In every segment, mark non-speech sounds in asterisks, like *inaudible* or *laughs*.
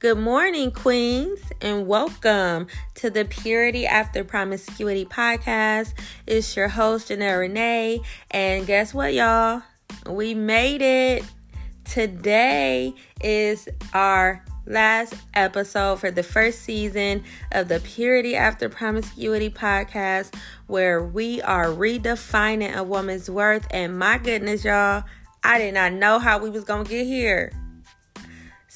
Good morning, Queens, and welcome to the Purity After Promiscuity podcast. It's your host, Janelle Renee, and guess what, y'all? We made it. Today is our last episode for the first season of the Purity After Promiscuity podcast, where we are redefining a woman's worth. And my goodness, y'all, I did not know how we was gonna get here.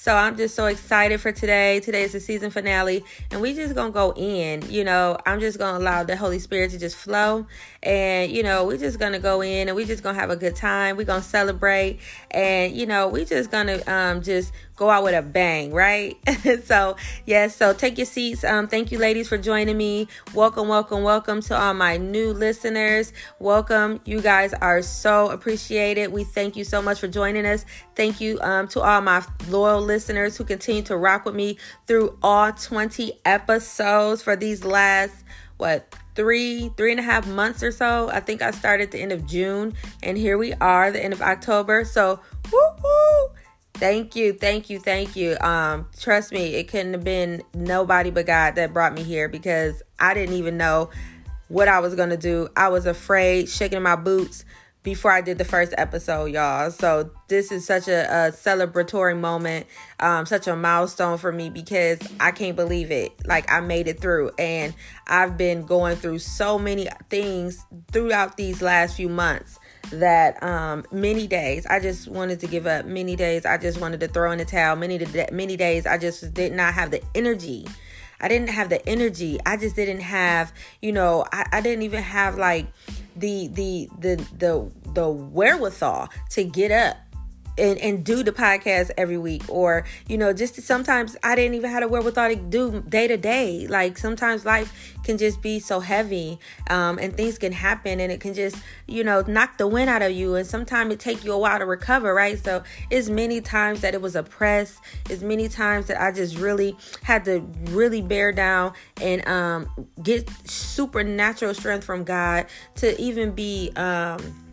So I'm just so excited for today. Today is the season finale, and we just gonna go in. You know, I'm just gonna allow the Holy Spirit to just flow, and you know, we're just gonna go in and we're just gonna have a good time. We're gonna celebrate, and you know, we just gonna um just go out with a bang, right? *laughs* so, yes, so take your seats. Um, thank you, ladies, for joining me. Welcome, welcome, welcome to all my new listeners. Welcome. You guys are so appreciated. We thank you so much for joining us. Thank you um, to all my loyal listeners who continue to rock with me through all 20 episodes for these last, what, three three and a half months or so i think i started the end of june and here we are the end of october so woo woo Thank you, thank you, thank you. Um, trust me, it couldn't have been nobody but God that brought me here because I didn't even know what I was gonna do. I was afraid, shaking my boots before I did the first episode, y'all. So this is such a, a celebratory moment, um, such a milestone for me because I can't believe it. Like I made it through, and I've been going through so many things throughout these last few months that um, many days I just wanted to give up. Many days I just wanted to throw in the towel. Many many days I just did not have the energy. I didn't have the energy. I just didn't have, you know, I, I didn't even have like the the the the the wherewithal to get up and, and do the podcast every week or you know just sometimes i didn't even have the wherewithal to do day to day. Like sometimes life can just be so heavy um, and things can happen and it can just you know knock the wind out of you and sometimes it take you a while to recover right? So it's many times that it was oppressed it's many times that i just really had to really bear down and um, get supernatural strength from god to even be um,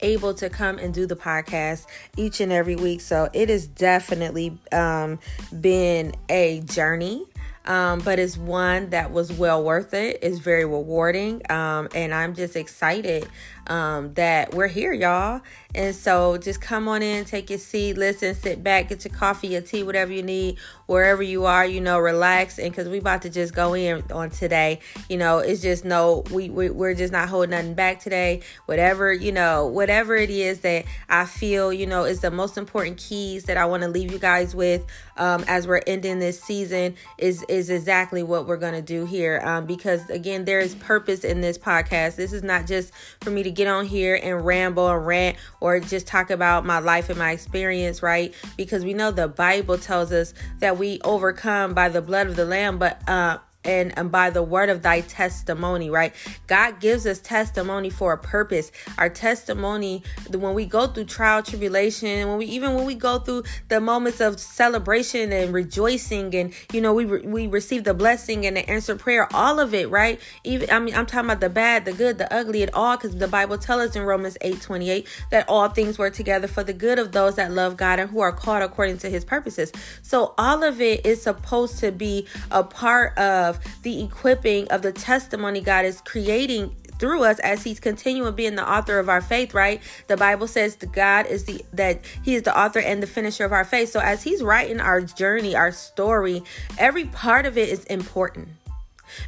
able to come and do the podcast each and every week. So it has definitely um, been a journey. Um, but it's one that was well worth it. It's very rewarding. Um, and I'm just excited um, that we're here, y'all. And so just come on in, take your seat, listen, sit back, get your coffee, your tea, whatever you need, wherever you are, you know, relax. And because we about to just go in on today, you know, it's just no, we, we, we're just not holding nothing back today. Whatever, you know, whatever it is that I feel, you know, is the most important keys that I want to leave you guys with um, as we're ending this season is, is exactly what we're going to do here. Um, because again, there is purpose in this podcast. This is not just for me to get on here and ramble and rant just talk about my life and my experience, right? Because we know the Bible tells us that we overcome by the blood of the Lamb, but uh, and, and by the word of thy testimony, right? God gives us testimony for a purpose. Our testimony, when we go through trial, tribulation, when we even when we go through the moments of celebration and rejoicing, and you know, we re- we receive the blessing and the answer prayer, all of it, right? Even I mean, I'm talking about the bad, the good, the ugly, it all, because the Bible tells us in Romans 8 28 that all things work together for the good of those that love God and who are called according to his purposes. So all of it is supposed to be a part of the equipping of the testimony God is creating through us as he's continuing being the author of our faith right? The bible says that god is the that he is the author and the finisher of our faith. So as he's writing our journey our story every part of it is important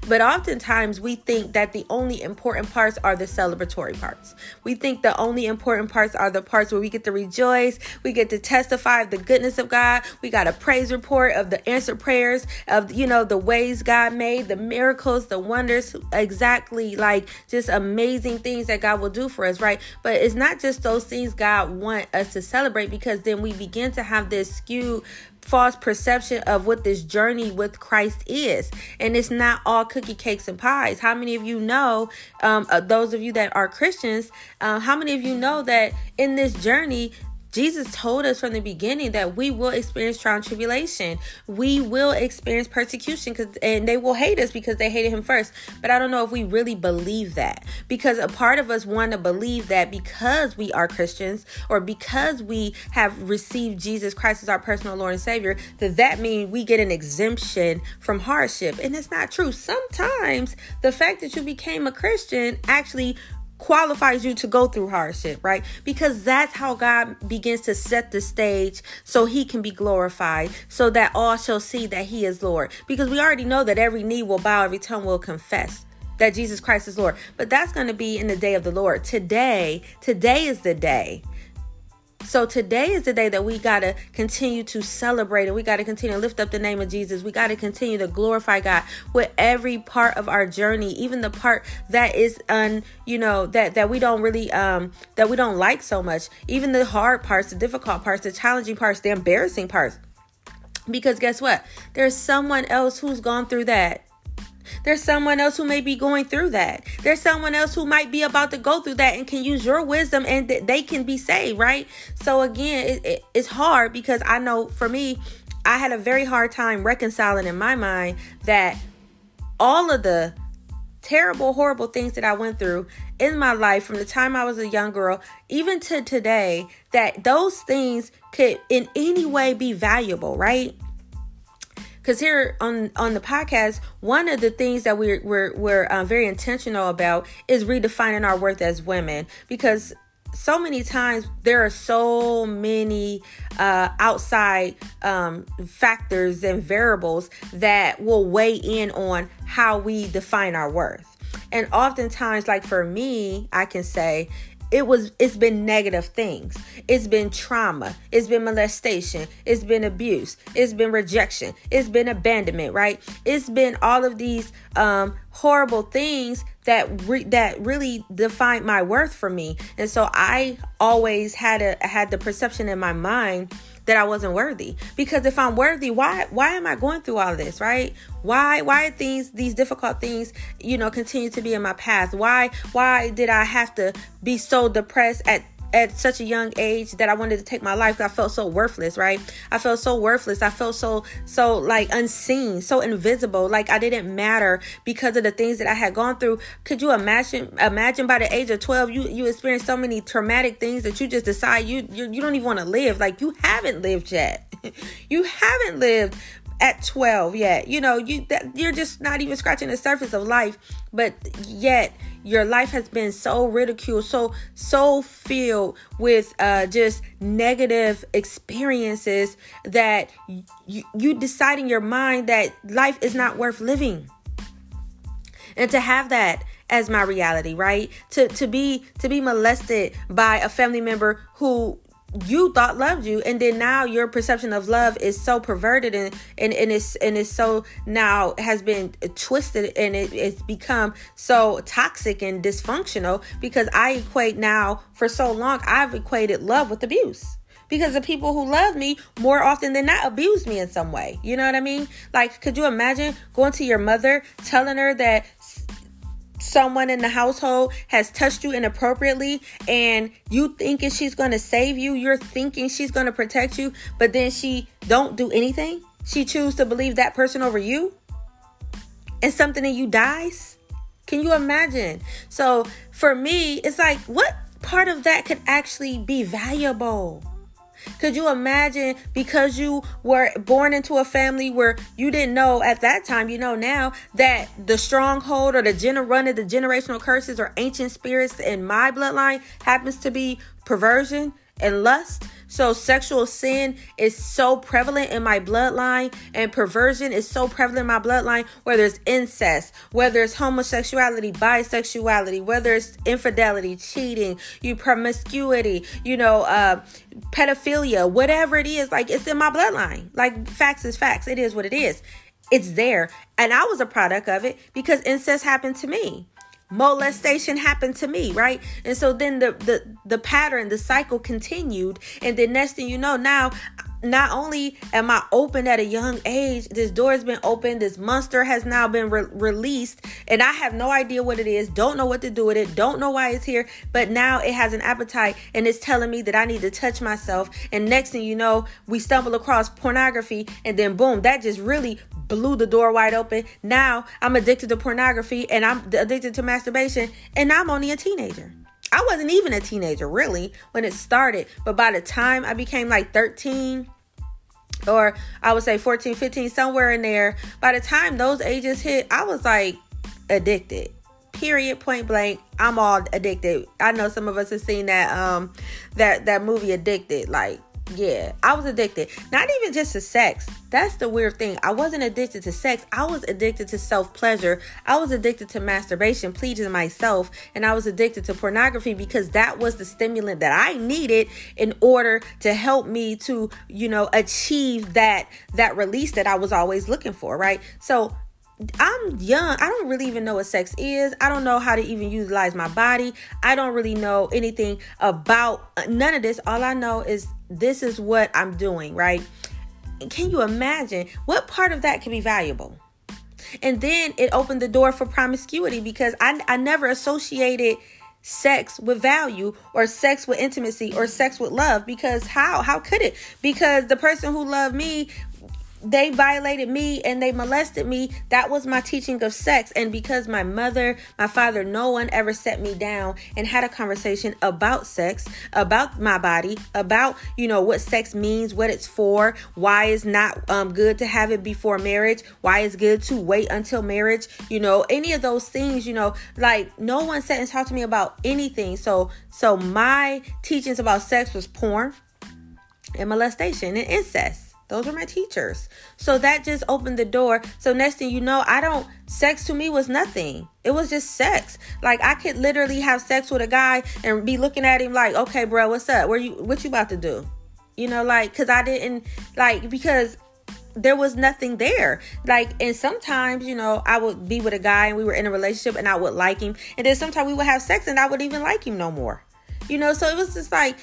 but oftentimes we think that the only important parts are the celebratory parts. We think the only important parts are the parts where we get to rejoice, we get to testify of the goodness of God, we got a praise report of the answered prayers, of you know, the ways God made, the miracles, the wonders, exactly like just amazing things that God will do for us, right? But it's not just those things God want us to celebrate because then we begin to have this skewed false perception of what this journey with Christ is. And it's not all cookie cakes and pies. How many of you know, um, uh, those of you that are Christians, uh, how many of you know that in this journey, Jesus told us from the beginning that we will experience trial and tribulation. We will experience persecution because and they will hate us because they hated him first. But I don't know if we really believe that. Because a part of us want to believe that because we are Christians or because we have received Jesus Christ as our personal Lord and Savior, that that means we get an exemption from hardship. And it's not true. Sometimes the fact that you became a Christian actually qualifies you to go through hardship, right? Because that's how God begins to set the stage so he can be glorified, so that all shall see that he is Lord. Because we already know that every knee will bow, every tongue will confess that Jesus Christ is Lord. But that's going to be in the day of the Lord. Today, today is the day so today is the day that we got to continue to celebrate and we got to continue to lift up the name of Jesus. We got to continue to glorify God with every part of our journey, even the part that is un, you know, that that we don't really um that we don't like so much. Even the hard parts, the difficult parts, the challenging parts, the embarrassing parts. Because guess what? There's someone else who's gone through that there's someone else who may be going through that. There's someone else who might be about to go through that and can use your wisdom and th- they can be saved, right? So again, it, it, it's hard because I know for me, I had a very hard time reconciling in my mind that all of the terrible, horrible things that I went through in my life from the time I was a young girl, even to today, that those things could in any way be valuable, right? Because here on on the podcast one of the things that we're we're, we're uh, very intentional about is redefining our worth as women. Because so many times there are so many uh, outside um, factors and variables that will weigh in on how we define our worth. And oftentimes like for me i can say it was it's been negative things. It's been trauma. It's been molestation. It's been abuse. It's been rejection. It's been abandonment right? It's been all of these um horrible things that re- that really defined my worth for me. And so i always had a had the perception in my mind that I wasn't worthy. Because if I'm worthy, why why am I going through all this, right? Why why things these difficult things, you know, continue to be in my path? Why why did I have to be so depressed at at such a young age that I wanted to take my life. I felt so worthless, right? I felt so worthless. I felt so so like unseen, so invisible, like I didn't matter because of the things that I had gone through. Could you imagine imagine by the age of 12 you you experienced so many traumatic things that you just decide you you, you don't even want to live. Like you haven't lived yet. *laughs* you haven't lived at 12 yet. You know, you that, you're just not even scratching the surface of life, but yet your life has been so ridiculed, so so filled with uh, just negative experiences that you, you decide in your mind that life is not worth living. And to have that as my reality, right? To to be to be molested by a family member who you thought loved you and then now your perception of love is so perverted and and, and it's and it's so now has been twisted and it, it's become so toxic and dysfunctional because i equate now for so long i've equated love with abuse because the people who love me more often than not abuse me in some way. You know what I mean? Like, could you imagine going to your mother, telling her that someone in the household has touched you inappropriately and you thinking she's going to save you you're thinking she's going to protect you but then she don't do anything? She choose to believe that person over you? And something in you dies? Can you imagine? So for me it's like what part of that could actually be valuable could you imagine because you were born into a family where you didn't know at that time, you know now, that the stronghold or the gener- the generational curses or ancient spirits in my bloodline happens to be perversion and lust? So sexual sin is so prevalent in my bloodline and perversion is so prevalent in my bloodline, whether it's incest, whether it's homosexuality, bisexuality, whether it's infidelity, cheating, you promiscuity, you know, uh, pedophilia, whatever it is, like it's in my bloodline. Like facts is facts. It is what it is. It's there. And I was a product of it because incest happened to me molestation happened to me right? And so then the the the pattern the cycle continued. And the next thing you know now not only am I open at a young age, this door has been opened, this monster has now been re- released, and I have no idea what it is, don't know what to do with it, don't know why it's here, but now it has an appetite and it's telling me that I need to touch myself. And next thing you know, we stumble across pornography, and then boom, that just really blew the door wide open. Now I'm addicted to pornography and I'm addicted to masturbation, and I'm only a teenager. I wasn't even a teenager really when it started, but by the time I became like 13 or I would say 14, 15, somewhere in there, by the time those ages hit, I was like addicted. Period, point blank. I'm all addicted. I know some of us have seen that um that that movie Addicted. Like yeah, I was addicted. Not even just to sex. That's the weird thing. I wasn't addicted to sex. I was addicted to self pleasure. I was addicted to masturbation, pleasing myself. And I was addicted to pornography because that was the stimulant that I needed in order to help me to, you know, achieve that, that release that I was always looking for, right? So I'm young. I don't really even know what sex is. I don't know how to even utilize my body. I don't really know anything about uh, none of this. All I know is this is what I'm doing, right? Can you imagine what part of that can be valuable? And then it opened the door for promiscuity because I, I never associated sex with value or sex with intimacy or sex with love because how how could it because the person who loved me they violated me and they molested me. That was my teaching of sex. And because my mother, my father, no one ever set me down and had a conversation about sex, about my body, about, you know, what sex means, what it's for, why it's not um, good to have it before marriage, why it's good to wait until marriage, you know, any of those things, you know, like no one sat and talked to me about anything. So, so my teachings about sex was porn and molestation and incest those are my teachers. So that just opened the door. So next thing you know, I don't sex to me was nothing. It was just sex. Like I could literally have sex with a guy and be looking at him like, "Okay, bro, what's up? Where you what you about to do?" You know, like cuz I didn't like because there was nothing there. Like, and sometimes, you know, I would be with a guy and we were in a relationship and I would like him. And then sometimes we would have sex and I would even like him no more. You know, so it was just like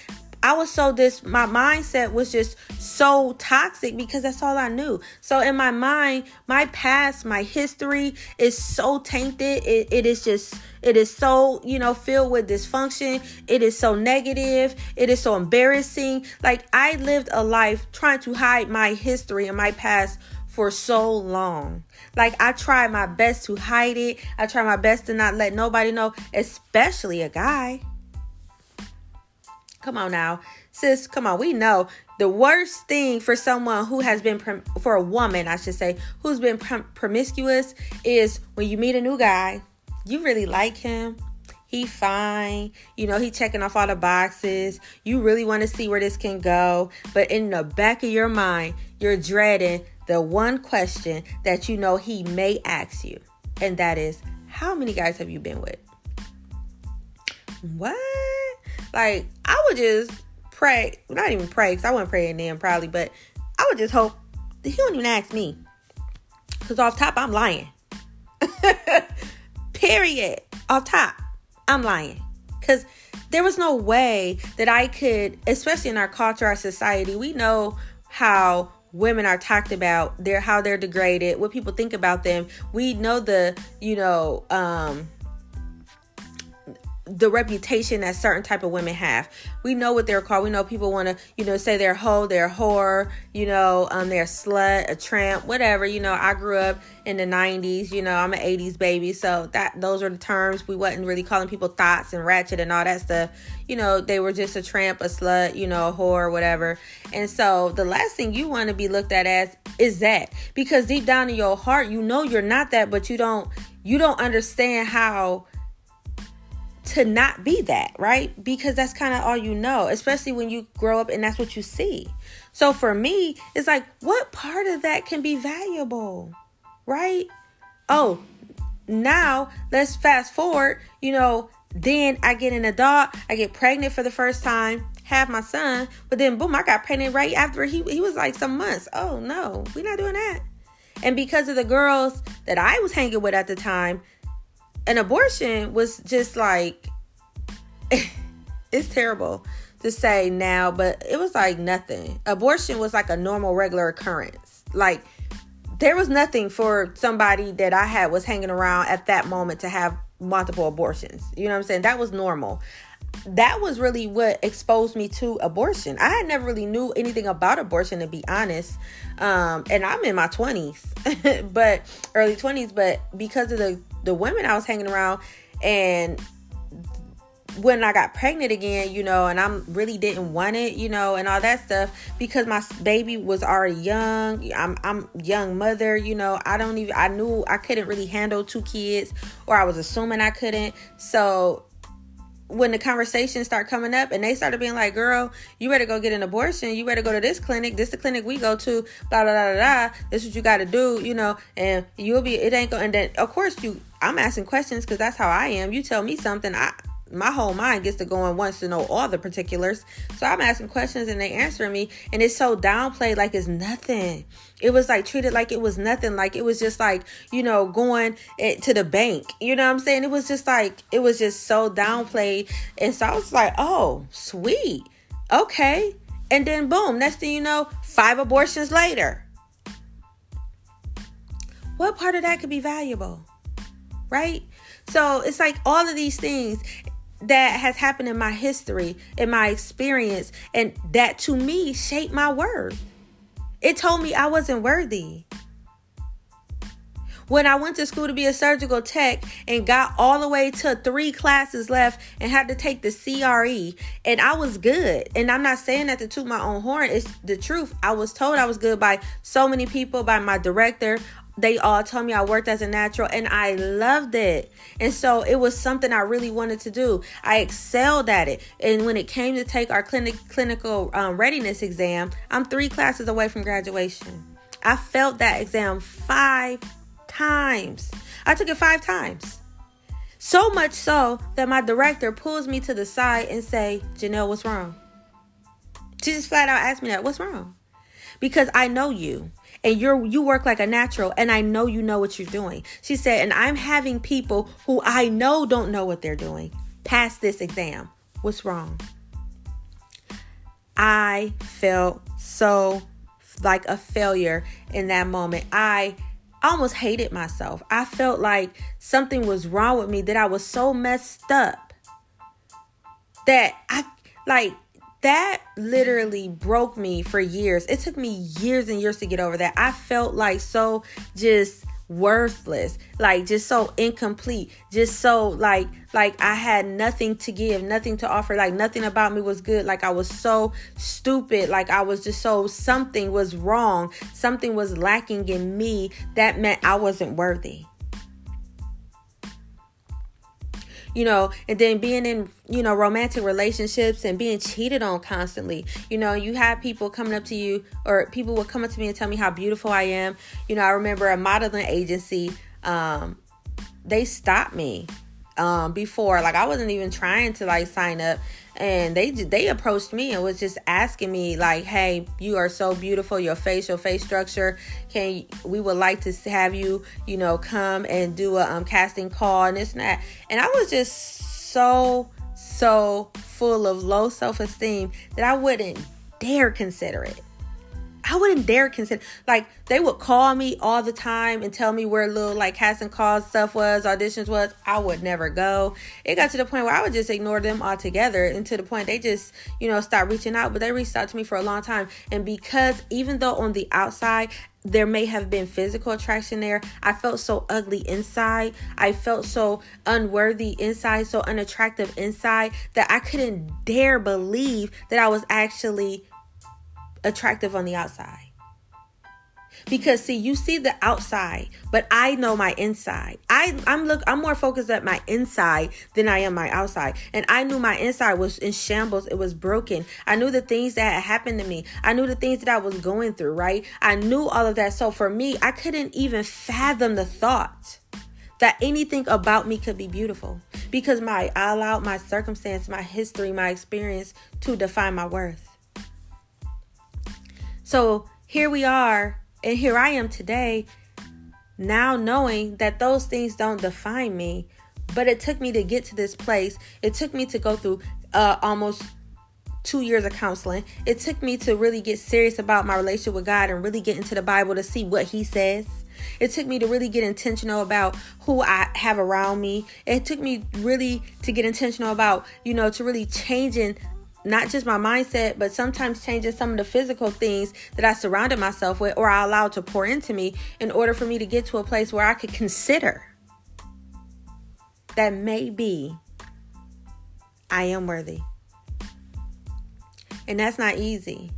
I was so this my mindset was just so toxic because that's all I knew. So in my mind, my past, my history is so tainted. It, it is just it is so, you know, filled with dysfunction. It is so negative. It is so embarrassing. Like I lived a life trying to hide my history and my past for so long. Like I tried my best to hide it. I tried my best to not let nobody know, especially a guy. Come on now. Sis, come on. We know the worst thing for someone who has been, for a woman, I should say, who's been promiscuous is when you meet a new guy, you really like him. He fine, you know, he checking off all the boxes. You really want to see where this can go, but in the back of your mind, you're dreading the one question that you know he may ask you, and that is, how many guys have you been with? What? Like, I would just pray, not even pray, because I wasn't pray praying then probably, but I would just hope he wouldn't even ask me. Because off top, I'm lying. *laughs* Period. Off top, I'm lying. Because there was no way that I could, especially in our culture, our society, we know how women are talked about, they're how they're degraded, what people think about them. We know the, you know, um, the reputation that certain type of women have. We know what they're called. We know people want to, you know, say they're hoe, they're whore, you know, um, they're slut, a tramp, whatever. You know, I grew up in the '90s. You know, I'm an '80s baby, so that those are the terms. We wasn't really calling people thoughts and ratchet and all that stuff. You know, they were just a tramp, a slut, you know, a whore, whatever. And so the last thing you want to be looked at as is that because deep down in your heart, you know you're not that, but you don't you don't understand how to not be that, right? Because that's kind of all you know, especially when you grow up and that's what you see. So for me, it's like, what part of that can be valuable, right? Oh, now let's fast forward, you know, then I get an adult, I get pregnant for the first time, have my son, but then boom, I got pregnant right after he, he was like some months. Oh no, we're not doing that. And because of the girls that I was hanging with at the time, an abortion was just like *laughs* it's terrible. to say now, but it was like nothing. Abortion was like a normal, regular occurrence. Like there was nothing for somebody that I had was hanging around at that moment to have multiple abortions. You know what I'm saying? That was normal. That was really what exposed me to abortion. I had never really knew anything about abortion to be honest. Um, and I'm in my 20s, *laughs* but early 20s, but because of the the women I was hanging around and when I got pregnant again, you know, and I'm really didn't want it, you know, and all that stuff because my baby was already young. I'm I'm young mother, you know. I don't even I knew I couldn't really handle two kids or I was assuming I couldn't. So when the conversations start coming up and they started being like, girl, you better go get an abortion. You better go to this clinic. This the clinic we go to, blah, blah, blah, blah, blah. This is what you got to do, you know, and you'll be, it ain't going, and then of course you, I'm asking questions because that's how I am. You tell me something, I, my whole mind gets to going wants to know all the particulars. So I'm asking questions and they answering me, and it's so downplayed like it's nothing. It was like treated like it was nothing, like it was just like you know going eh, to the bank. You know what I'm saying? It was just like it was just so downplayed, and so I was like, oh sweet, okay. And then boom, next thing you know, five abortions later. What part of that could be valuable? Right? So it's like all of these things that has happened in my history, in my experience, and that to me shaped my worth. It told me I wasn't worthy. When I went to school to be a surgical tech and got all the way to three classes left and had to take the CRE, and I was good. And I'm not saying that to toot my own horn, it's the truth. I was told I was good by so many people, by my director, they all told me I worked as a natural and I loved it. And so it was something I really wanted to do. I excelled at it. And when it came to take our clinic clinical um, readiness exam, I'm 3 classes away from graduation. I felt that exam 5 times. I took it 5 times. So much so that my director pulls me to the side and say, "Janelle, what's wrong?" She just flat out asked me that, "What's wrong?" Because I know you and you're you work like a natural and I know you know what you're doing. She said, and I'm having people who I know don't know what they're doing pass this exam. What's wrong? I felt so like a failure in that moment. I almost hated myself. I felt like something was wrong with me that I was so messed up that I like that literally broke me for years. It took me years and years to get over that. I felt like so just worthless like just so incomplete just so like like i had nothing to give nothing to offer like nothing about me was good like i was so stupid like i was just so something was wrong something was lacking in me that meant i wasn't worthy you know, and then being in, you know, romantic relationships and being cheated on constantly. You know, you have people coming up to you or people will come up to me and tell me how beautiful I am. You know, I remember a modeling agency, um, they stopped me um before like I wasn't even trying to like sign up and they they approached me and was just asking me like hey you are so beautiful. Your face your face structure. Can we would like to have you you know come and do a um, casting call and this and that. And i was just so so full of low self-esteem that i wouldn't dare consider it I wouldn't dare consider like they would call me all the time and tell me where little like casting calls stuff was, auditions was. I would never go. It got to the point where I would just ignore them altogether, and to the point they just you know start reaching out. But they reached out to me for a long time, and because even though on the outside there may have been physical attraction there. I felt so ugly inside. I felt so unworthy inside, so unattractive inside that I couldn't dare believe that I was actually attractive on the outside. Because see, you see the outside, but I know my inside. I I'm look I'm more focused at my inside than I am my outside. And I knew my inside was in shambles. It was broken. I knew the things that had happened to me. I knew the things that I was going through, right? I knew all of that. So for me, I couldn't even fathom the thought that anything about me could be beautiful because my I allowed my circumstance, my history, my experience to define my worth. So here we are, and here I am today, now knowing that those things don't define me. But it took me to get to this place. It took me to go through uh, almost two years of counseling. It took me to really get serious about my relationship with God and really get into the Bible to see what He says. It took me to really get intentional about who I have around me. It took me really to get intentional about, you know, to really changing not just my mindset, but sometimes changing some of the physical things that I surrounded myself with or I allowed to pour into me in order for me to get to a place where I could consider that maybe I am worthy. And that's not easy.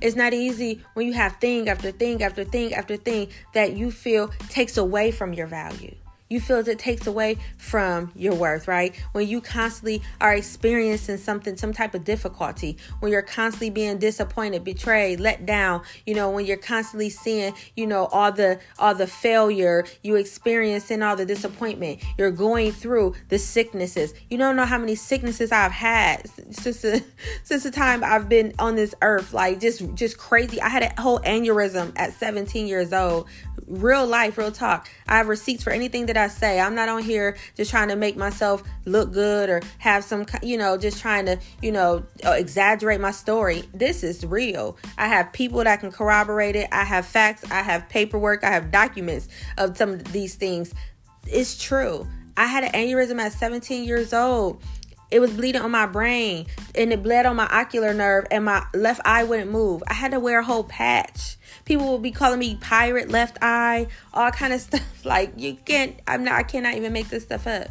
It's not easy when you have thing after thing after thing after thing that you feel takes away from your value you feel as it takes away from your worth, right? When you constantly are experiencing something, some type of difficulty, when you're constantly being disappointed, betrayed, let down, you know, when you're constantly seeing, you know, all the all the failure you experiencing, all the disappointment, you're going through the sicknesses. You don't know how many sicknesses I've had since the *laughs* since the time I've been on this earth, like just just crazy. I had a whole aneurysm at 17 years old real life, real talk. I have receipts for anything that I say. I'm not on here just trying to make myself look good or have some, you know, just trying to, you know, uh, exaggerate my story. This is real. I have people that can corroborate it. I have facts. I have paperwork. I have documents of some of these things. It's true. I had an aneurysm at 17 years old it was bleeding on my brain and it bled on my ocular nerve and my left eye wouldn't move. I had to wear a whole patch. People would be calling me pirate left eye, all kind of *laughs* stuff. Like you can't I'm not I cannot even make this stuff up.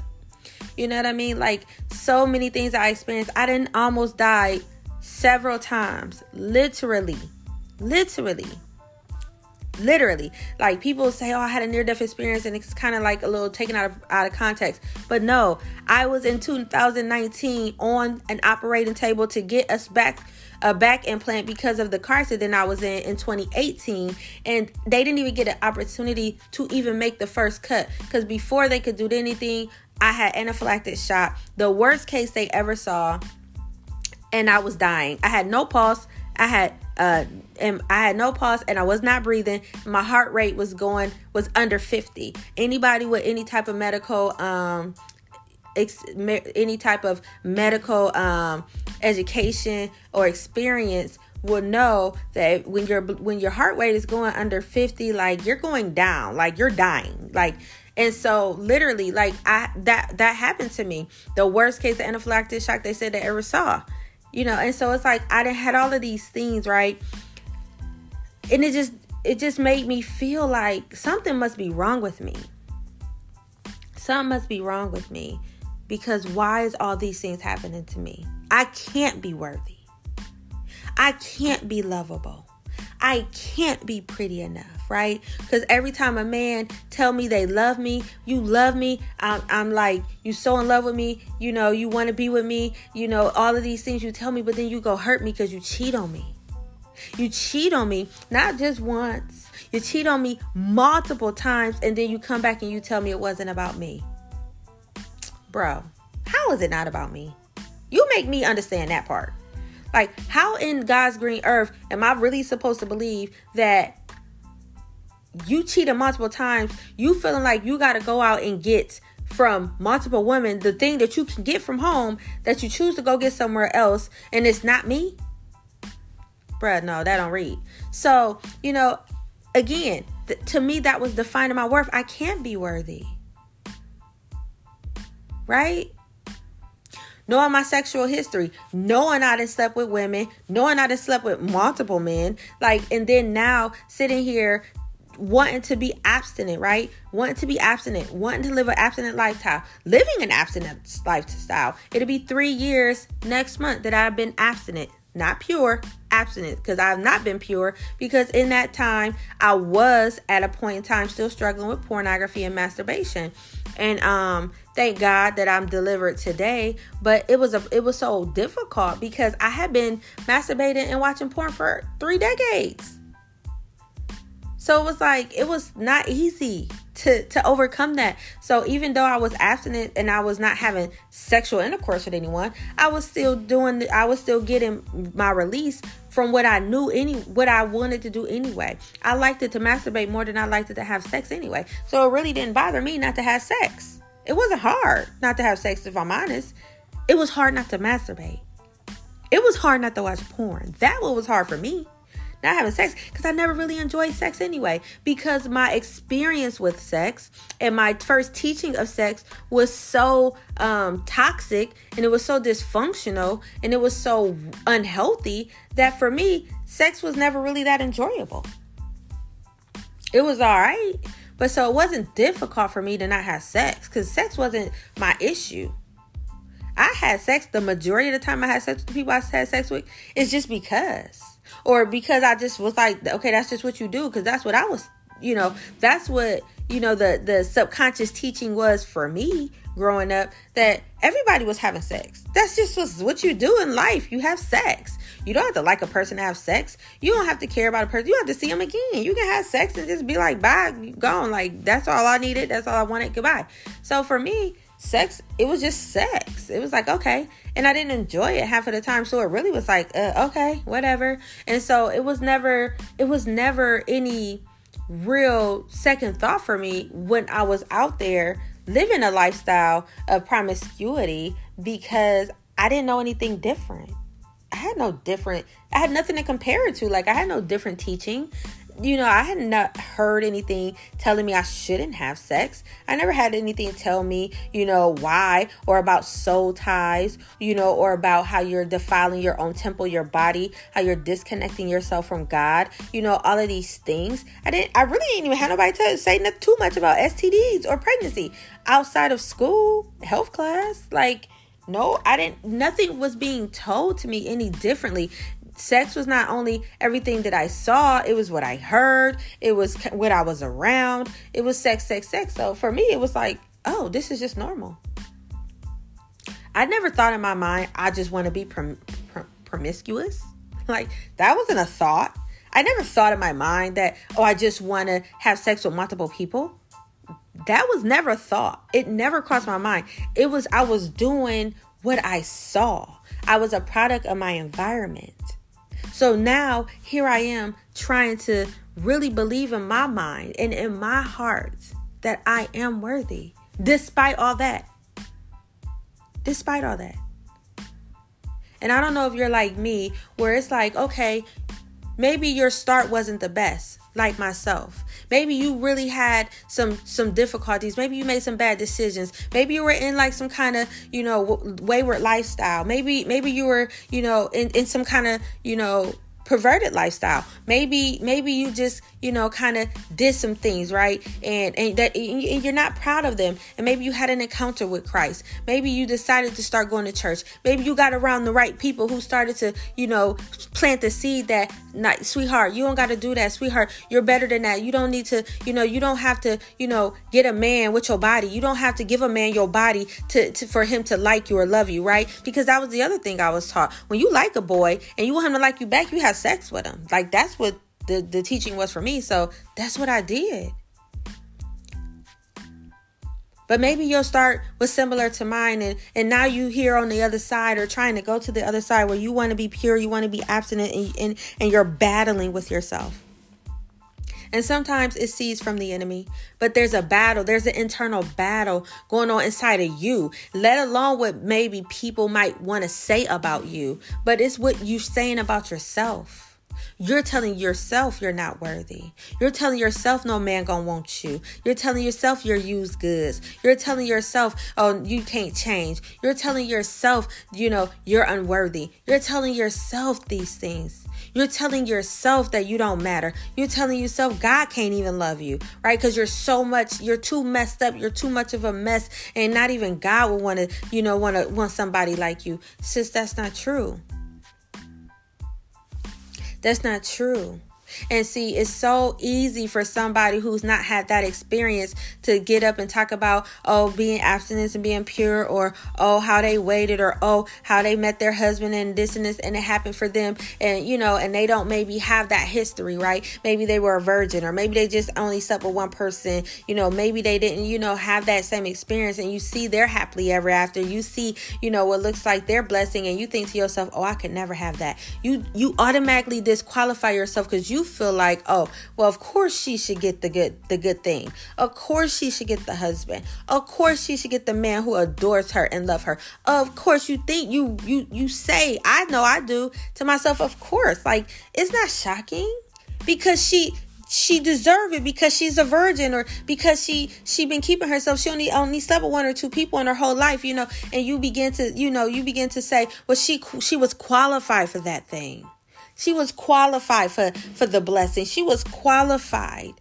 You know what I mean? Like so many things I experienced. I didn't almost die several times. Literally. Literally literally. Like people say oh i had a near death experience and it's kind of like a little taken out of out of context. But no i was in 2019 on an operating table to get us back a back implant because of the car accident I was in in 2018 and they didn't even get an opportunity to even make the first cut. Because before they could do anything I had anaphylactic shock. The worst case they ever saw and I was dying. I had no pulse. I had uh and I had no pulse and I was not breathing. My heart rate was going was under 50. Anybody with any type of medical um ex, me, any type of medical um education or experience will know that when your when your heart rate is going under 50 like you're going down like you're dying like and so literally like i that that happened to me the worst case of anaphylactic shock they said they ever saw you know and so it's like i didn't had all of these things right and it just it just made me feel like something must be wrong with me something must be wrong with me because why is all these things happening to me i can't be worthy i can't be lovable I can't be pretty enough, right? Because every time a man tell me they love me, you love me, I'm, I'm like, you so in love with me, you know, you want to be with me, you know, all of these things you tell me, but then you go hurt me because you cheat on me. You cheat on me, not just once. You cheat on me multiple times, and then you come back and you tell me it wasn't about me. Bro, how is it not about me? You make me understand that part. Like, how in God's green earth am I really supposed to believe that you cheated multiple times? You feeling like you got to go out and get from multiple women the thing that you can get from home that you choose to go get somewhere else and it's not me? Bruh, no, that don't read. So, you know, again, th- to me, that was defining my worth. I can't be worthy. Right? knowing my sexual history, knowing I done slept with women, knowing I done slept with multiple men, like, and then now sitting here wanting to be abstinent, right? Wanting to be abstinent, wanting to live an abstinent lifestyle, living an abstinent lifestyle. It'll be three years next month that I've been abstinent not pure, abstinence, because I've not been pure. Because in that time, I was at a point in time still struggling with pornography and masturbation, and um, thank God that I'm delivered today. But it was a it was so difficult because I had been masturbating and watching porn for three decades. So it was like it was not easy to to overcome that. So even though I was abstinent and I was not having sexual intercourse with anyone, I was still doing I was still getting my release from what I knew any what I wanted to do anyway. I liked it to masturbate more than I liked it to have sex anyway. So it really didn't bother me not to have sex. It wasn't hard not to have sex if I'm honest. It was hard not to masturbate. It was hard not to watch porn. That what was hard for me not having sex because I never really enjoyed sex anyway. Because my experience with sex and my first teaching of sex was so um, toxic and it was so dysfunctional and it was so unhealthy that for me, sex was never really that enjoyable. It was all right, but so it wasn't difficult for me to not have sex because sex wasn't my issue. I had sex the majority of the time I had sex with the people I had sex with. It's just because or because I just was like, okay, that's just what you do because that's what I was, you know, that's what you know the the subconscious teaching was for me growing up that everybody was having sex. That's just what you do in life. You have sex. You don't have to like a person to have sex. You don't have to care about a person. You have to see them again. You can have sex and just be like, bye, gone. Like that's all I needed. That's all I wanted. Goodbye. So for me, sex, it was just sex. It was like, okay. And I didn't enjoy it half of the time. So it really was like, uh, okay, whatever. And so it was never, it was never any real second thought for me when I was out there living a lifestyle of promiscuity because I didn't know anything different. I had no different, I had nothing to compare it to. Like, I had no different teaching you know, I had not heard anything telling me I shouldn't have sex. I never had anything tell me, you know, why or about soul ties, you know, or about how you're defiling your own temple, your body, how you're disconnecting yourself from God, you know, all of these things. I didn't, I really didn't even have nobody to say too much about STDs or pregnancy outside of school, health class. Like, no, I didn't, nothing was being told to me any differently sex was not only everything that I saw, it was what I heard, it was what I was around. It was sex, sex, sex. So for me, it was like, oh, this is just normal. I never thought in my mind, I just want to be prom- prom- promiscuous. Like, that wasn't a thought. I never thought in my mind that, oh, I just want to have sex with multiple people. That was never a thought. It never crossed my mind. It was, I was doing what I saw. I was a product of my environment. So now here I am trying to really believe in my mind and in my heart that I am worthy despite all that. Despite all that. And I don't know if you're like me, where it's like, okay, maybe your start wasn't the best, like myself. Maybe you really had some some difficulties. Maybe you made some bad decisions. Maybe you were in like some kind of, you know, wayward lifestyle. Maybe maybe you were, you know, in in some kind of, you know, perverted lifestyle. Maybe maybe you just you know kind of did some things right, and and that and you're not proud of them. And maybe you had an encounter with Christ. Maybe you decided to start going to church. Maybe you got around the right people who started to you know plant the seed that not sweetheart. You don't got to do that, sweetheart. You're better than that. You don't need to you know you don't have to you know get a man with your body. You don't have to give a man your body to, to for him to like you or love you, right? Because that was the other thing I was taught. When you like a boy and you want him to like you back, you have sex with him. Like that's what the, the teaching was for me. So that's what I did. But maybe your start was similar to mine, and, and now you here on the other side or trying to go to the other side where you want to be pure, you want to be abstinent, and, and, and you're battling with yourself. And sometimes it sees from the enemy, but there's a battle, there's an internal battle going on inside of you, let alone what maybe people might want to say about you, but it's what you're saying about yourself. You're telling yourself you're not worthy. You're telling yourself no man gonna want you. You're telling yourself you're used goods. You're telling yourself, oh, you can't change. You're telling yourself, you know, you're unworthy. You're telling yourself these things. You're telling yourself that you don't matter. You're telling yourself God can't even love you, right? Because you're so much, you're too messed up. You're too much of a mess, and not even God will want to, you know, want to want somebody like you. Sis, that's not true. That's not true. And see, it's so easy for somebody who's not had that experience to get up and talk about, oh, being abstinence and being pure, or oh, how they waited, or oh, how they met their husband and this and this, and it happened for them. And, you know, and they don't maybe have that history, right? Maybe they were a virgin, or maybe they just only slept with one person. You know, maybe they didn't, you know, have that same experience. And you see they're happily ever after. You see, you know, what looks like their blessing, and you think to yourself, oh, I could never have that. You, you automatically disqualify yourself because you you feel like, oh, well, of course she should get the good the good thing. Of course she should get the husband. Of course she should get the man who adores her and love her. Of course you think you you you say, I know I do to myself, of course. Like it's not shocking because she she deserve it because she's a virgin or because she she been keeping herself she only only slept with one or two people in her whole life you know and you begin to you know you begin to say well she she was qualified for that thing she was qualified for for the blessing she was qualified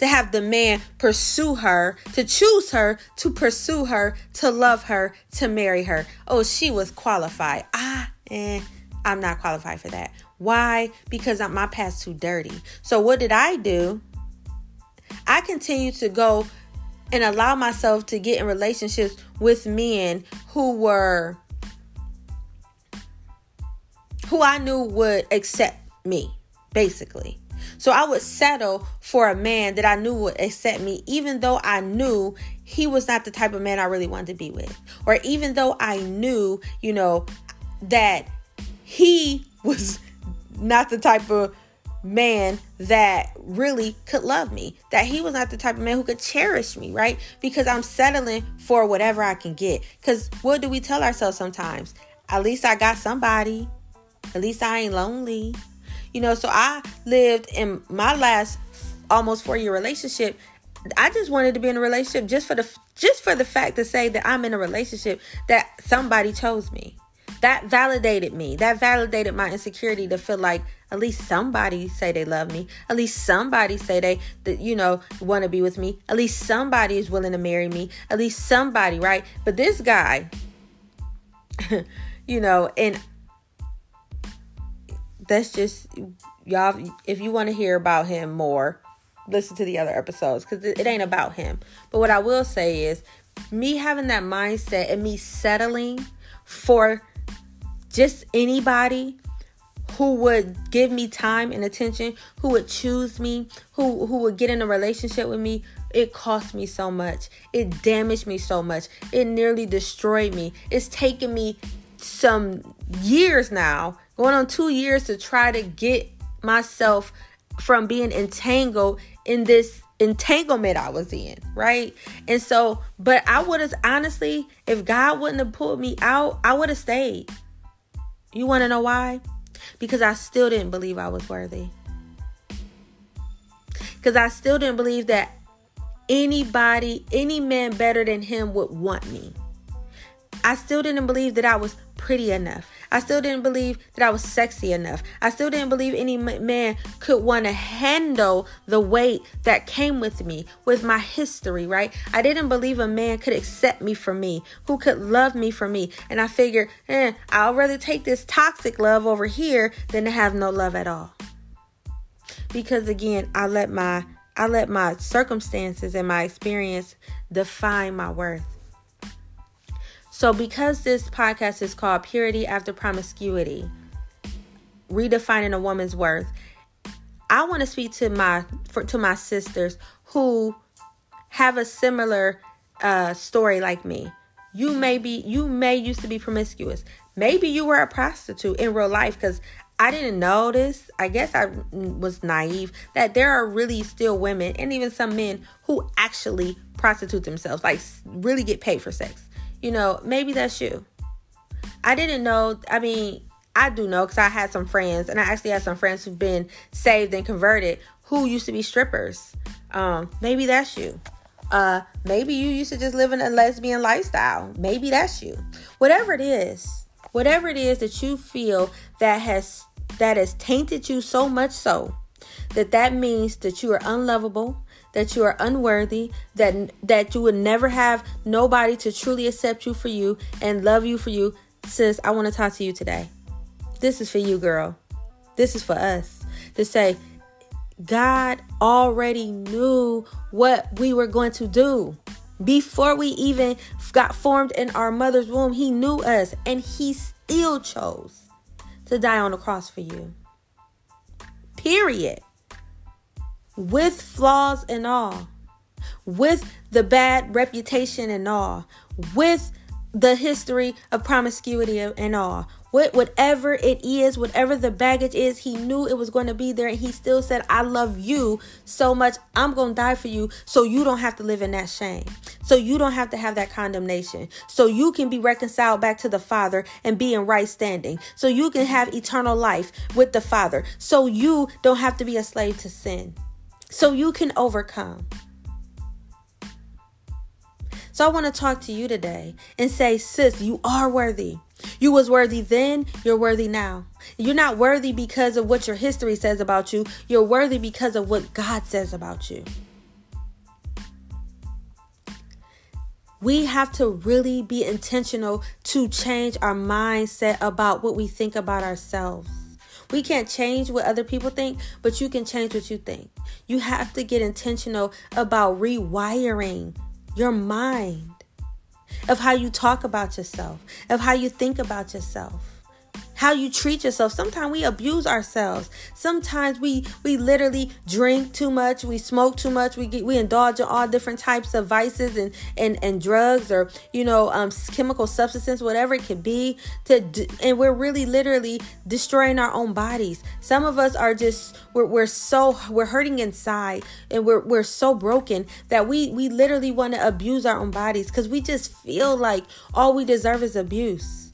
to have the man pursue her, to choose her, to pursue her, to love her, to marry her. Oh, she was qualified. Ah, eh, I'm not qualified for that. Why? Because my past too dirty. So what did I do? I continued to go and allow myself to get in relationships with men who were who I knew would accept me, basically. So I would settle for a man that I knew would accept me, even though I knew he was not the type of man I really wanted to be with. Or even though I knew, you know, that he *laughs* was not the type of man that really could love me. That he was not the type of man who could cherish me, right? Because I'm settling for whatever I can get. Because what do we tell ourselves sometimes? At least I got somebody. At least I ain't lonely. You know, so I lived in my last almost four year relationship. I just wanted to be in a relationship just for the just for the fact to say that I'm in a relationship that somebody chose me that validated me. That validated my insecurity to feel like at least somebody say they love me. At least somebody say they that you know want to be with me. At least somebody is willing to marry me. At least somebody, right? But this guy, *laughs* you know, and that's just y'all. If you want to hear about him more, listen to the other episodes because it, it ain't about him. But what I will say is me having that mindset and me settling for just anybody who would give me time and attention, who would choose me, who who would get in a relationship with me, it cost me so much. It damaged me so much. It nearly destroyed me. It's taken me some years now, going on 2 years to try to get myself from being entangled in this entanglement I was in, right? And so, but I would have honestly, if God wouldn't have pulled me out, I would have stayed. You want to know why? Because I still didn't believe I was worthy. Because I still didn't believe that anybody, any man better than him would want me. I still didn't believe that I was pretty enough. I still didn't believe that I was sexy enough. I still didn't believe any man could want to handle the weight that came with me, with my history, right? I didn't believe a man could accept me for me, who could love me for me. And I figured, eh, I'll rather take this toxic love over here than to have no love at all. Because again, I let my I let my circumstances and my experience define my worth. So, because this podcast is called Purity After Promiscuity, redefining a woman's worth, I want to speak to my for, to my sisters who have a similar uh, story like me. You may be you may used to be promiscuous. Maybe you were a prostitute in real life because I didn't know this. I guess I was naive that there are really still women and even some men who actually prostitute themselves, like really get paid for sex you know, maybe that's you. I didn't know. I mean, I do know because I had some friends, and I actually had some friends who've been saved and converted who used to be strippers. Um, maybe that's you. Uh, maybe you used to just live in a lesbian lifestyle. Maybe that's you. Whatever it is, whatever it is that you feel that has that has tainted you so much so that that means that you are unlovable, that you are unworthy, that that you would never have nobody to truly accept you for you and love you for you. Sis, I want to talk to you today. This is for you, girl. This is for us to say, God already knew what we were going to do. Before we even got formed in our mother's womb, He knew us and He still chose to die on the cross for you. Period with flaws and all, with the bad reputation and all, with the history of promiscuity and all. What whatever it is, whatever the baggage is, he knew it was going to be there and he still said, "I love you so much. I'm going to die for you so you don't have to live in that shame. So you don't have to have that condemnation. So you can be reconciled back to the Father and be in right standing. So you can have eternal life with the Father. So you don't have to be a slave to sin. So you can overcome." So I want to talk to you today and say, sis, you are worthy. You was worthy then, you're worthy now. You're not worthy because of what your history says about you. You're worthy because of what God says about you. We have to really be intentional to change our mindset about what we think about ourselves. We can't change what other people think, but you can change what you think. You have to get intentional about rewiring your mind, of how you talk about yourself, of how you think about yourself how you treat yourself. Sometimes we abuse ourselves. Sometimes we we literally drink too much, we smoke too much, we get we indulge in all different types of vices and and and drugs or you know um chemical substances, whatever it could be. To and we're really literally destroying our own bodies. Some of us are just we're we're so we're hurting inside and we're we're so broken that we we literally want to abuse our own bodies because we just feel like all we deserve is abuse.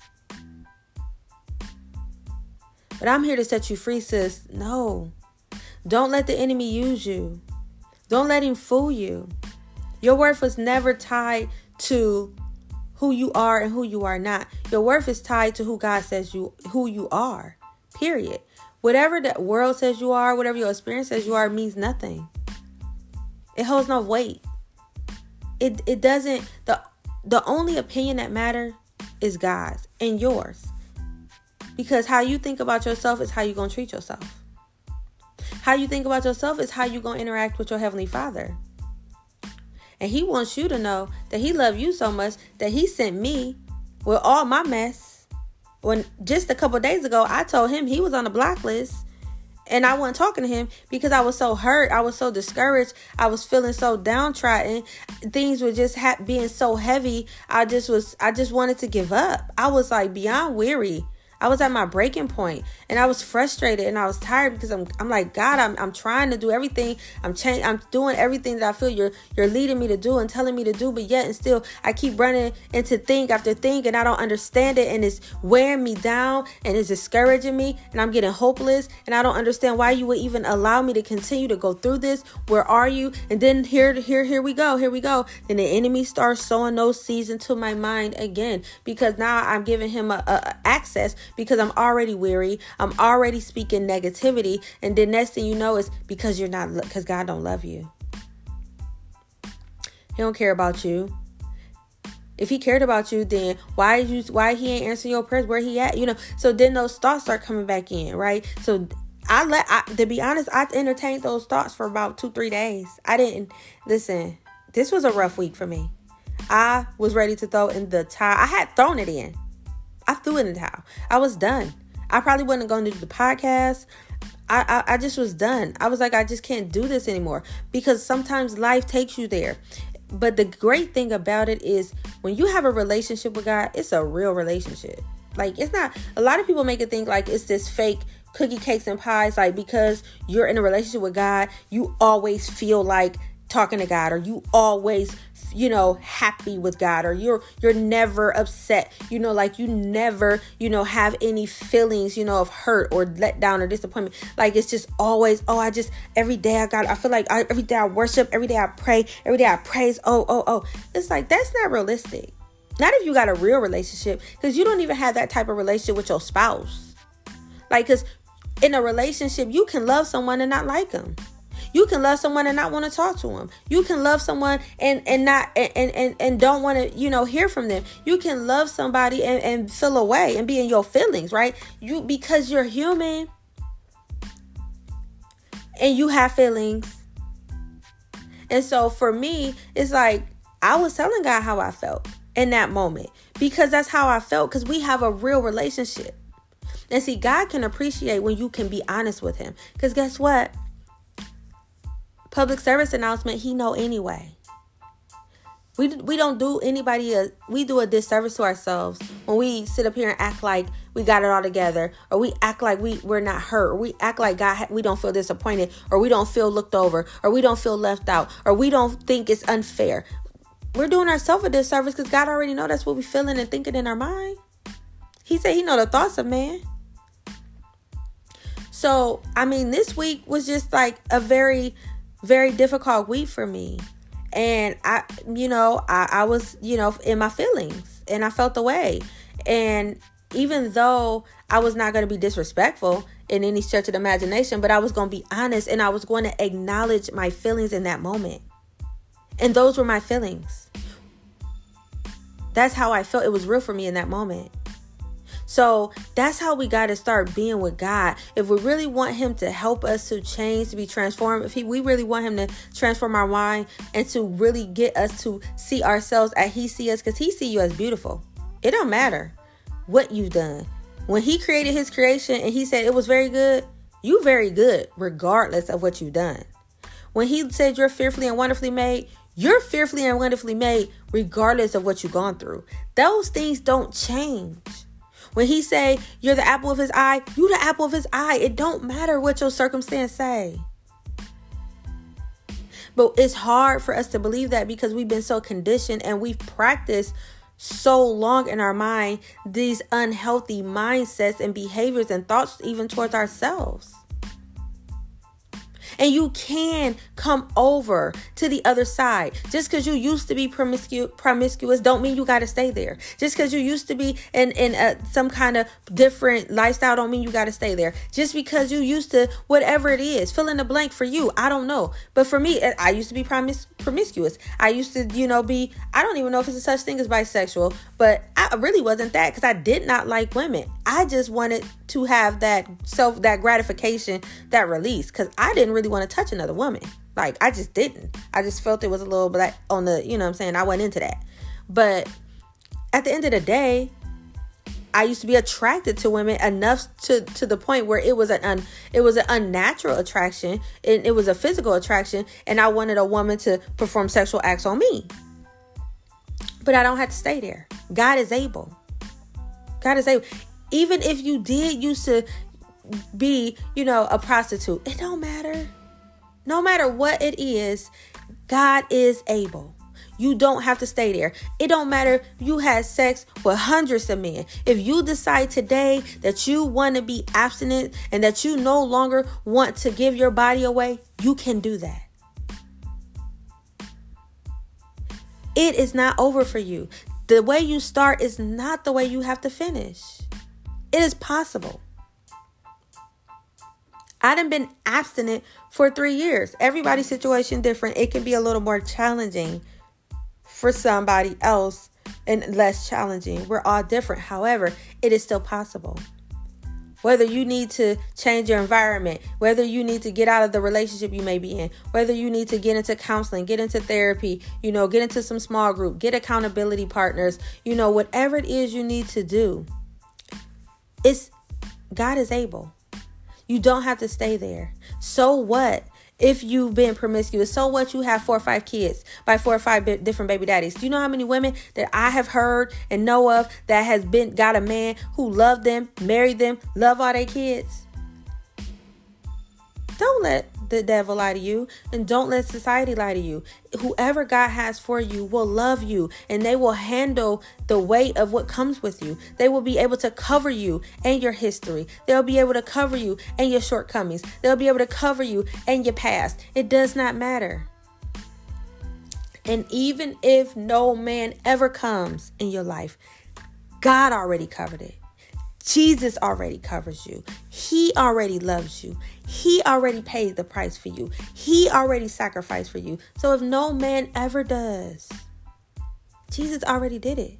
But I'm here to set you free, sis. No. Don't let the enemy use you. Don't let him fool you. Your worth was never tied to who you are and who you are not. Your worth is tied to who God says you who you are. Period. Whatever the world says you are, whatever your experience says you are means nothing. It holds no weight. It it doesn't the the only opinion that matters is God's and yours. Because how you think about yourself is how you're going to treat yourself. How you think about yourself is how you're going to interact with your Heavenly Father. And He wants you to know that He loved you so much that He sent me with all my mess. When just a couple days ago, I told him he was on the block list and I wasn't talking to him because I was so hurt. I was so discouraged. I was feeling so downtrodden. Things were just ha- being so heavy. I just was, I just wanted to give up. I was like beyond weary. I was at my breaking point and I was frustrated and I was tired because I'm I'm like God I'm I'm trying to do everything. I'm change I'm doing everything that I feel you're you're leading me to do and telling me to do but yet and still I keep running into thing after thing and I don't understand it and it's wearing me down and it's discouraging me and I'm getting hopeless and I don't understand why you would even allow me to continue to go through this. Where are you? And then here here here we go here we go. Then the enemy starts sowing those seeds into my mind again because now I'm giving him a, a access because I'm already weary. I'm already speaking negativity. And the next thing you know is because you're not, because God don't love you. He don't care about you. If he cared about you, then why you why he ain't answering your prayers? Where he at? You know. So then those thoughts start coming back in, right? So I let I, to be honest, I entertained those thoughts for about two three days. I didn't listen. This was a rough week for me. I was ready to throw in the towel. I had thrown it in. I threw it in the towel. I was done. I probably wasn't going to do the podcast. I, I, I just was done. I was like, I just can't do this anymore because sometimes life takes you there. But the great thing about it is when you have a relationship with God, it's a real relationship. Like it's not a lot of people make it think like it's this fake cookie cakes and pies like because you're in a relationship with God, you always feel like talking to God? Or you always you know happy with God? Or you're you're never upset? You know like you never you know have any feelings you know of hurt or let down or disappointment. Like it's just always oh I just every day I got I feel like I, every day I worship every day I pray every day I praise. Oh oh oh. It's like that's not realistic. Not if you got a real relationship because you don't even have that type of relationship with your spouse. Like because in a relationship you can love someone and not like them you can love someone and not want to talk to them. You can love someone and and not and and, and don't want to, you know, hear from them. You can love somebody and, and feel away and be in your feelings, right? You because you're human and you have feelings. And so for me, it's like I was telling God how I felt in that moment because that's how I felt because we have a real relationship. And see, God can appreciate when you can be honest with Him. Because guess what? Public service announcement he know anyway We we don't do anybody a we do a disservice to ourselves when we sit up here and act like we got it all together, or we act like we we're not hurt, or we act like God we don't feel disappointed, or we don't feel looked over, or we don't feel left out, or we don't think it's unfair. We're doing ourselves a disservice because God already know that's what we feeling and thinking in our mind. He said He know the thoughts of man. So I mean, this week was just like a very, very difficult week for me and I, you know, I, I was, you know, in my feelings and I felt the way. And even though I was not going to be disrespectful in any stretch of the imagination, but I was going to be honest and I was going to acknowledge my feelings in that moment. And those were my feelings. That's how I felt. It was real for me in that moment. So that's how we got to start being with God. If we really want Him to help us to change, to be transformed, if he, we really want Him to transform our mind and to really get us to see ourselves as He see us, because He see you as beautiful. It don't matter what you've done. When He created His creation and He said it was very good, you very good regardless of what you've done. When He said you're fearfully and wonderfully made, you're fearfully and wonderfully made regardless of what you've gone through. Those things don't change. When he say you're the apple of his eye, you the apple of his eye. It don't matter what your circumstance say. But it's hard for us to believe that because we've been so conditioned and we've practiced so long in our mind these unhealthy mindsets and behaviors and thoughts even towards ourselves. And you can come over to the other side. Just because you used to be promiscu- promiscuous don't mean you got to stay there. Just because you used to be in, in a, some kind of different lifestyle don't mean you got to stay there. Just because you used to, whatever it is, fill in the blank for you. I don't know. But for me, eh, I used to be promis- promiscuous. I used to, you know, be, I don't even know if it's a such thing as bisexual, but I really wasn't that because I did not like women. I just wanted to have that self, that gratification, that release because I didn't really want to touch another woman. Like I just didn't. I just felt it was a little black on the, you know I'm saying? I went into that. But at the end of the day, I used to be attracted to women enough to to the point where it was an un, it was an unnatural attraction and it was a physical attraction and I wanted a woman to perform sexual acts on me. But I don't have to stay there. God is able. God is able. Even if you did used to be, you know, a prostitute, it don't matter. No matter what it is, God is able. You don't have to stay there. It don't matter you had sex with hundreds of men. If you decide today that you want to be abstinent and that you no longer want to give your body away, you can do that. It is not over for you. The way you start is not the way you have to finish. It is possible. I done been abstinent for three years. Everybody's situation different. It can be a little more challenging for somebody else and less challenging. We're all different. However, it is still possible. Whether you need to change your environment, whether you need to get out of the relationship you may be in, whether you need to get into counseling, get into therapy, you know, get into some small group, get accountability partners, you know, whatever it is you need to do. It's God is able. You don't have to stay there. So what? If you've been promiscuous, so what? You have four or five kids by four or five different baby daddies. Do you know how many women that I have heard and know of that has been got a man who loved them, married them, love all their kids? Don't let the devil lie to you and don't let society lie to you. Whoever God has for you will love you and they will handle the weight of what comes with you. They will be able to cover you and your history. They'll be able to cover you and your shortcomings. They'll be able to cover you and your past. It does not matter. And even if no man ever comes in your life, God already covered it. Jesus already covers you. He already loves you. He already paid the price for you. He already sacrificed for you. So if no man ever does, Jesus already did it.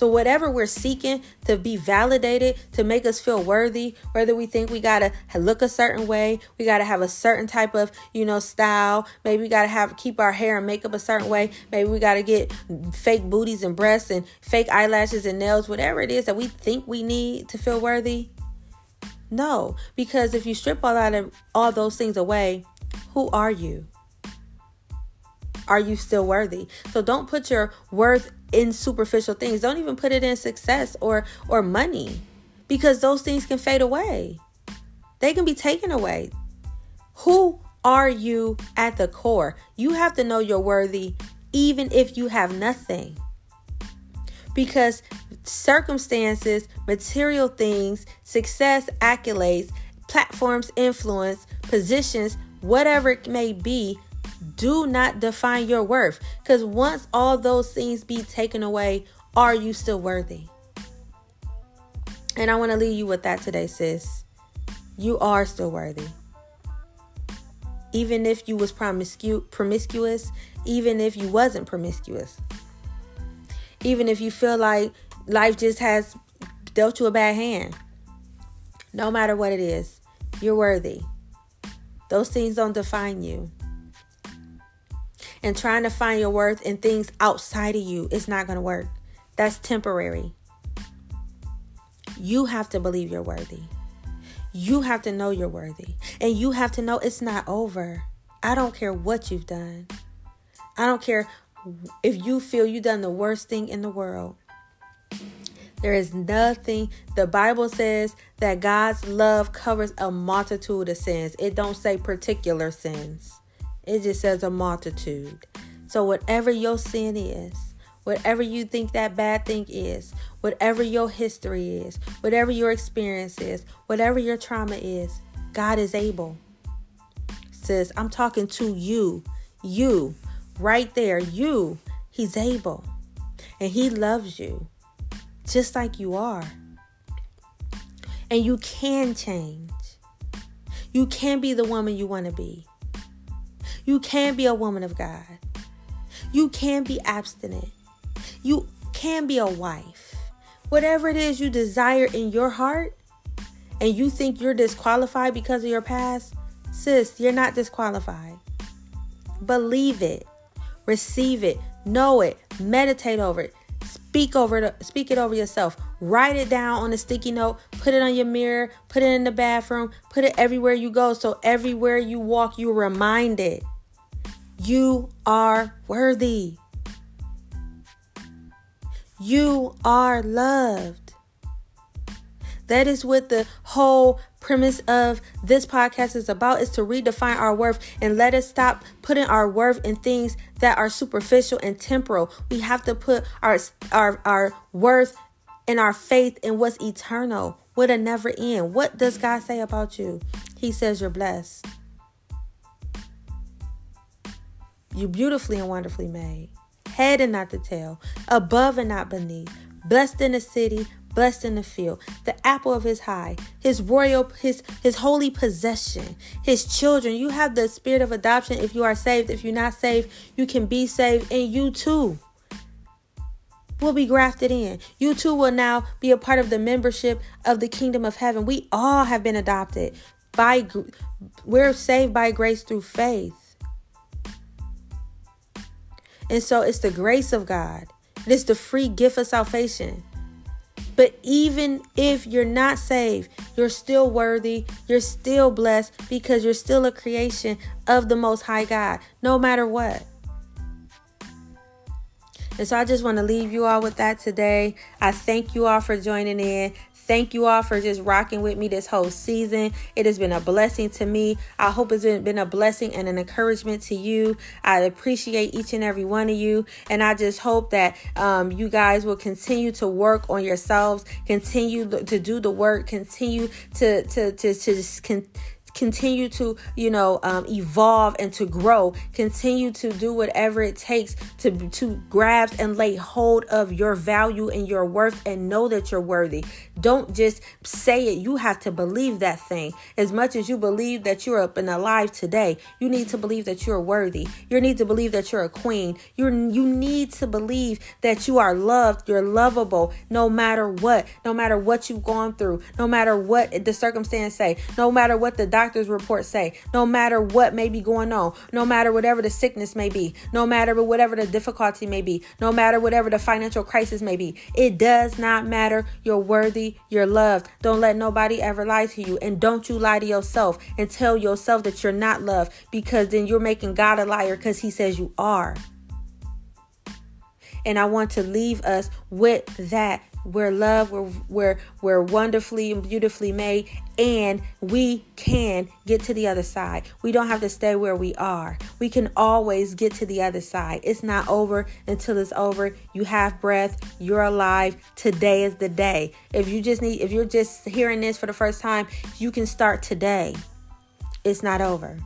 So, whatever we're seeking to be validated, to make us feel worthy, whether we think we gotta look a certain way, we gotta have a certain type of, you know, style, maybe we gotta have keep our hair and makeup a certain way, maybe we gotta get fake booties and breasts and fake eyelashes and nails, whatever it is that we think we need to feel worthy. No, because if you strip all that of all those things away, who are you? Are you still worthy? So don't put your worth in superficial things. Don't even put it in success or or money because those things can fade away. They can be taken away. Who are you at the core? You have to know you're worthy even if you have nothing. Because circumstances, material things, success, accolades, platforms, influence, positions, whatever it may be, do not define your worth. Because once all those things be taken away, are you still worthy? And I want to leave you with that today, sis. You are still worthy. Even if you was promiscu- promiscuous, even if you wasn't promiscuous. Even if you feel like life just has dealt you a bad hand. No matter what it is, you're worthy. Those things don't define you. And trying to find your worth in things outside of you is not going to work. That's temporary. You have to believe you're worthy. You have to know you're worthy. And you have to know it's not over. I don't care what you've done. I don't care if you feel you've done the worst thing in the world. There is nothing. The Bible says that God's love covers a multitude of sins. It don't say particular sins. It just says a multitude. So whatever your sin is, whatever you think that bad thing is, whatever your history is, whatever your experience is, whatever your trauma is, God is able. Sis, I'm talking to you. You, right there, you. He's able. And He loves you just like you are. And you can change. You can be the woman you want to be. You can be a woman of God. You can be abstinent. You can be a wife. Whatever it is you desire in your heart, and you think you're disqualified because of your past, sis, you're not disqualified. Believe it, receive it, know it, meditate over it, Speak over it, speak it over yourself. Write it down on a sticky note, put it on your mirror, put it in the bathroom, put it everywhere you go so everywhere you walk you're reminded you are worthy. You are loved. That is what the whole premise of this podcast is about is to redefine our worth and let us stop putting our worth in things that are superficial and temporal. We have to put our our our worth and our faith in what's eternal, what a never end. What does God say about you? He says you're blessed. You're beautifully and wonderfully made. Head and not the tail, above and not beneath, blessed in the city, blessed in the field, the apple of his eye, his royal, his his holy possession, his children. You have the spirit of adoption if you are saved. If you're not saved, you can be saved, and you too will be grafted in. You too will now be a part of the membership of the kingdom of heaven. We all have been adopted by we're saved by grace through faith. And so it's the grace of God. It is the free gift of salvation. But even if you're not saved, you're still worthy. You're still blessed because you're still a creation of the Most High God, no matter what. And so I just want to leave you all with that today. I thank you all for joining in. Thank you all for just rocking with me this whole season. It has been a blessing to me. I hope it's been, a blessing and an encouragement to you. I appreciate each and every one of you. And I just hope that um, you guys will continue to work on yourselves, continue to do the work, continue to, to, to, to just con- continue to you know um, evolve and to grow. Continue to do whatever it takes to to grasp and lay hold of your value and your worth and know that you're worthy. Don't just say it. You have to believe that thing. As much as you believe that you're up and alive today you need to believe that you're worthy. You need to believe that you're a queen. You're you need to believe that you are loved. You're lovable no matter what. No matter what you've gone through. No matter what the circumstance say. No matter what the doctor's report say, no matter what may be going on, no matter whatever the sickness may be, no matter whatever the difficulty may be, no matter whatever the financial crisis may be, it does not matter. You're worthy, you're loved. Don't let nobody ever lie to you. And don't you lie to yourself and tell yourself that you're not loved because then you're making God a liar because he says you are. And I want to leave us with that. We're loved, we're, we're, we're wonderfully and beautifully made, and we can get to the other side. We don't have to stay where we are. We can always get to the other side. It's not over until it's over. You have breath, you're alive. Today is the day. If you just need, if you're just hearing this for the first time, you can start today. It's not over.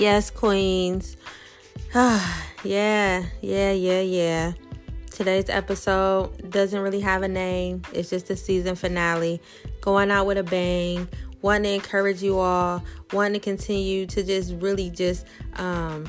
Yes, queens. *sighs* yeah, yeah, yeah, yeah. Today's episode doesn't really have a name. It's just a season finale. Going out with a bang. Want to encourage you all. Want to continue to just really just um,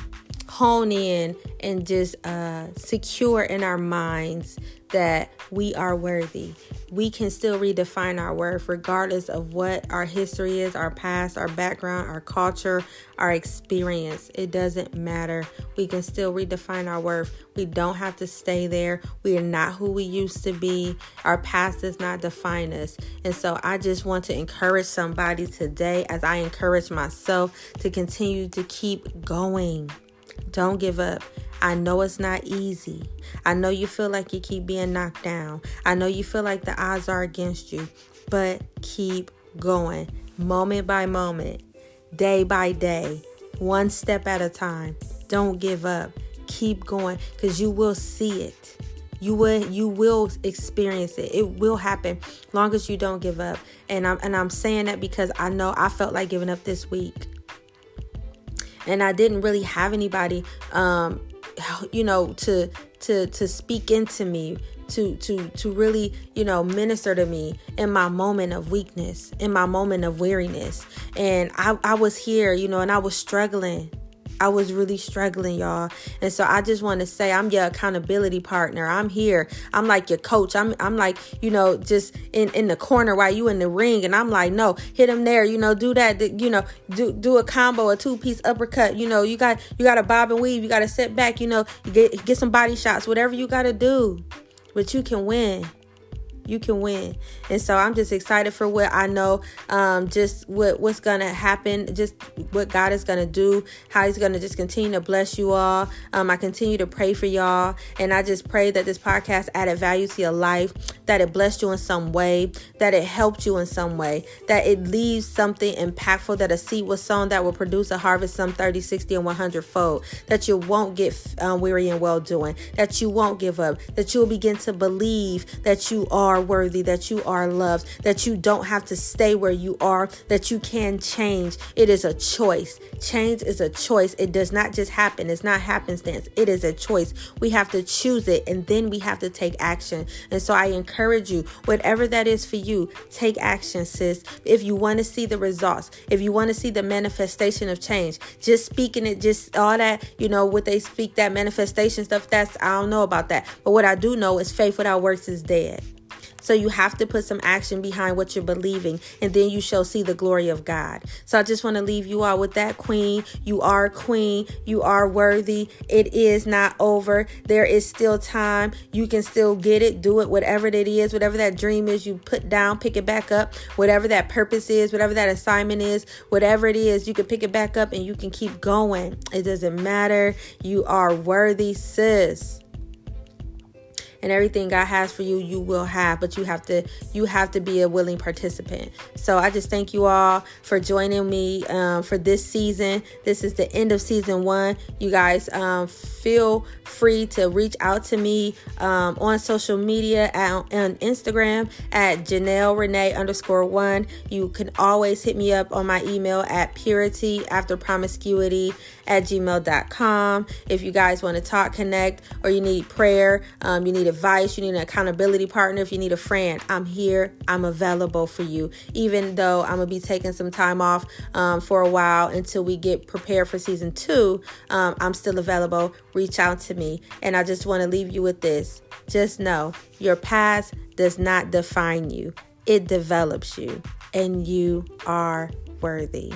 hone in and just uh, secure in our minds that we are worthy. We can still redefine our worth regardless of what our history is, our past, our background, our culture, our experience. It doesn't matter. We can still redefine our worth. We don't have to stay there. We are not who we used to be. Our past does not define us. And so I just want to encourage somebody today, as I encourage myself, to continue to keep going. Don't give up. I know it's not easy. I know you feel like you keep being knocked down. I know you feel like the odds are against you, but keep going moment by moment, day by day, one step at a time. Don't give up. Keep going cuz you will see it. You will you will experience it. It will happen long as you don't give up. And I'm and I'm saying that because I know I felt like giving up this week and I didn't really have anybody um you know to to to speak into me to to to really you know minister to me in my moment of weakness in my moment of weariness. And I, I was here you know and I was struggling I was really struggling, y'all. And so I just want to say I'm your accountability partner. I'm here. I'm like your coach. I'm I'm like, you know, just in in the corner while you in the ring and I'm like, "No, hit him there, you know, do that, you know, do do a combo, a two-piece uppercut. You know, you got you got to bob and weave, you got to sit back, you know, get get some body shots, whatever you got to do. But you can win you can win. And so i'm just excited for what i know um, just what what's gonna happen just what god is gonna do how he's gonna just continue to bless you all. Um, i continue to pray for y'all and i just pray that this podcast added value to your life that it blessed you in some way that it helped you in some way that it leaves something impactful that a seed was sown that will produce a harvest some 30 60 and 100 fold that you won't get um, weary and well doing that you won't give up that you'll begin to believe that you are are worthy, that you are loved, that you don't have to stay where you are, that you can change. It is a choice. Change is a choice. It does not just happen, it's not happenstance. It is a choice. We have to choose it and then we have to take action. And so I encourage you, whatever that is for you, take action, sis. If you want to see the results, if you want to see the manifestation of change, just speaking it, just all that, you know, what they speak, that manifestation stuff, that's, I don't know about that. But what I do know is faith without works is dead. So you have to put some action behind what you're believing, and then you shall see the glory of God. So I just want to leave you all with that, Queen. You are Queen. You are worthy. It is not over. There is still time. You can still get it. Do it, whatever it is, whatever that dream is, you put down, pick it back up. Whatever that purpose is, whatever that assignment is, whatever it is, you can pick it back up and you can keep going. It doesn't matter. You are worthy, sis and everything God has for you, you will have, but you have to you have to be a willing participant. So I just thank you all for joining me um, for this season. This is the end of season one. You guys um, feel free to reach out to me um, on social media at, on Instagram at Janelle Renee underscore one. You can always hit me up on my email at purity after promiscuity at gmail.com. If you guys want to talk, connect, or you need prayer, um, you need advice, you need an accountability partner, if you need a friend, I'm here. I'm available for you. Even though I'm going to be taking some time off um, for a while until we get prepared for season two, um, I'm still available. Reach out to me. And I just want to leave you with this. Just know your past does not define you, it develops you, and you are worthy.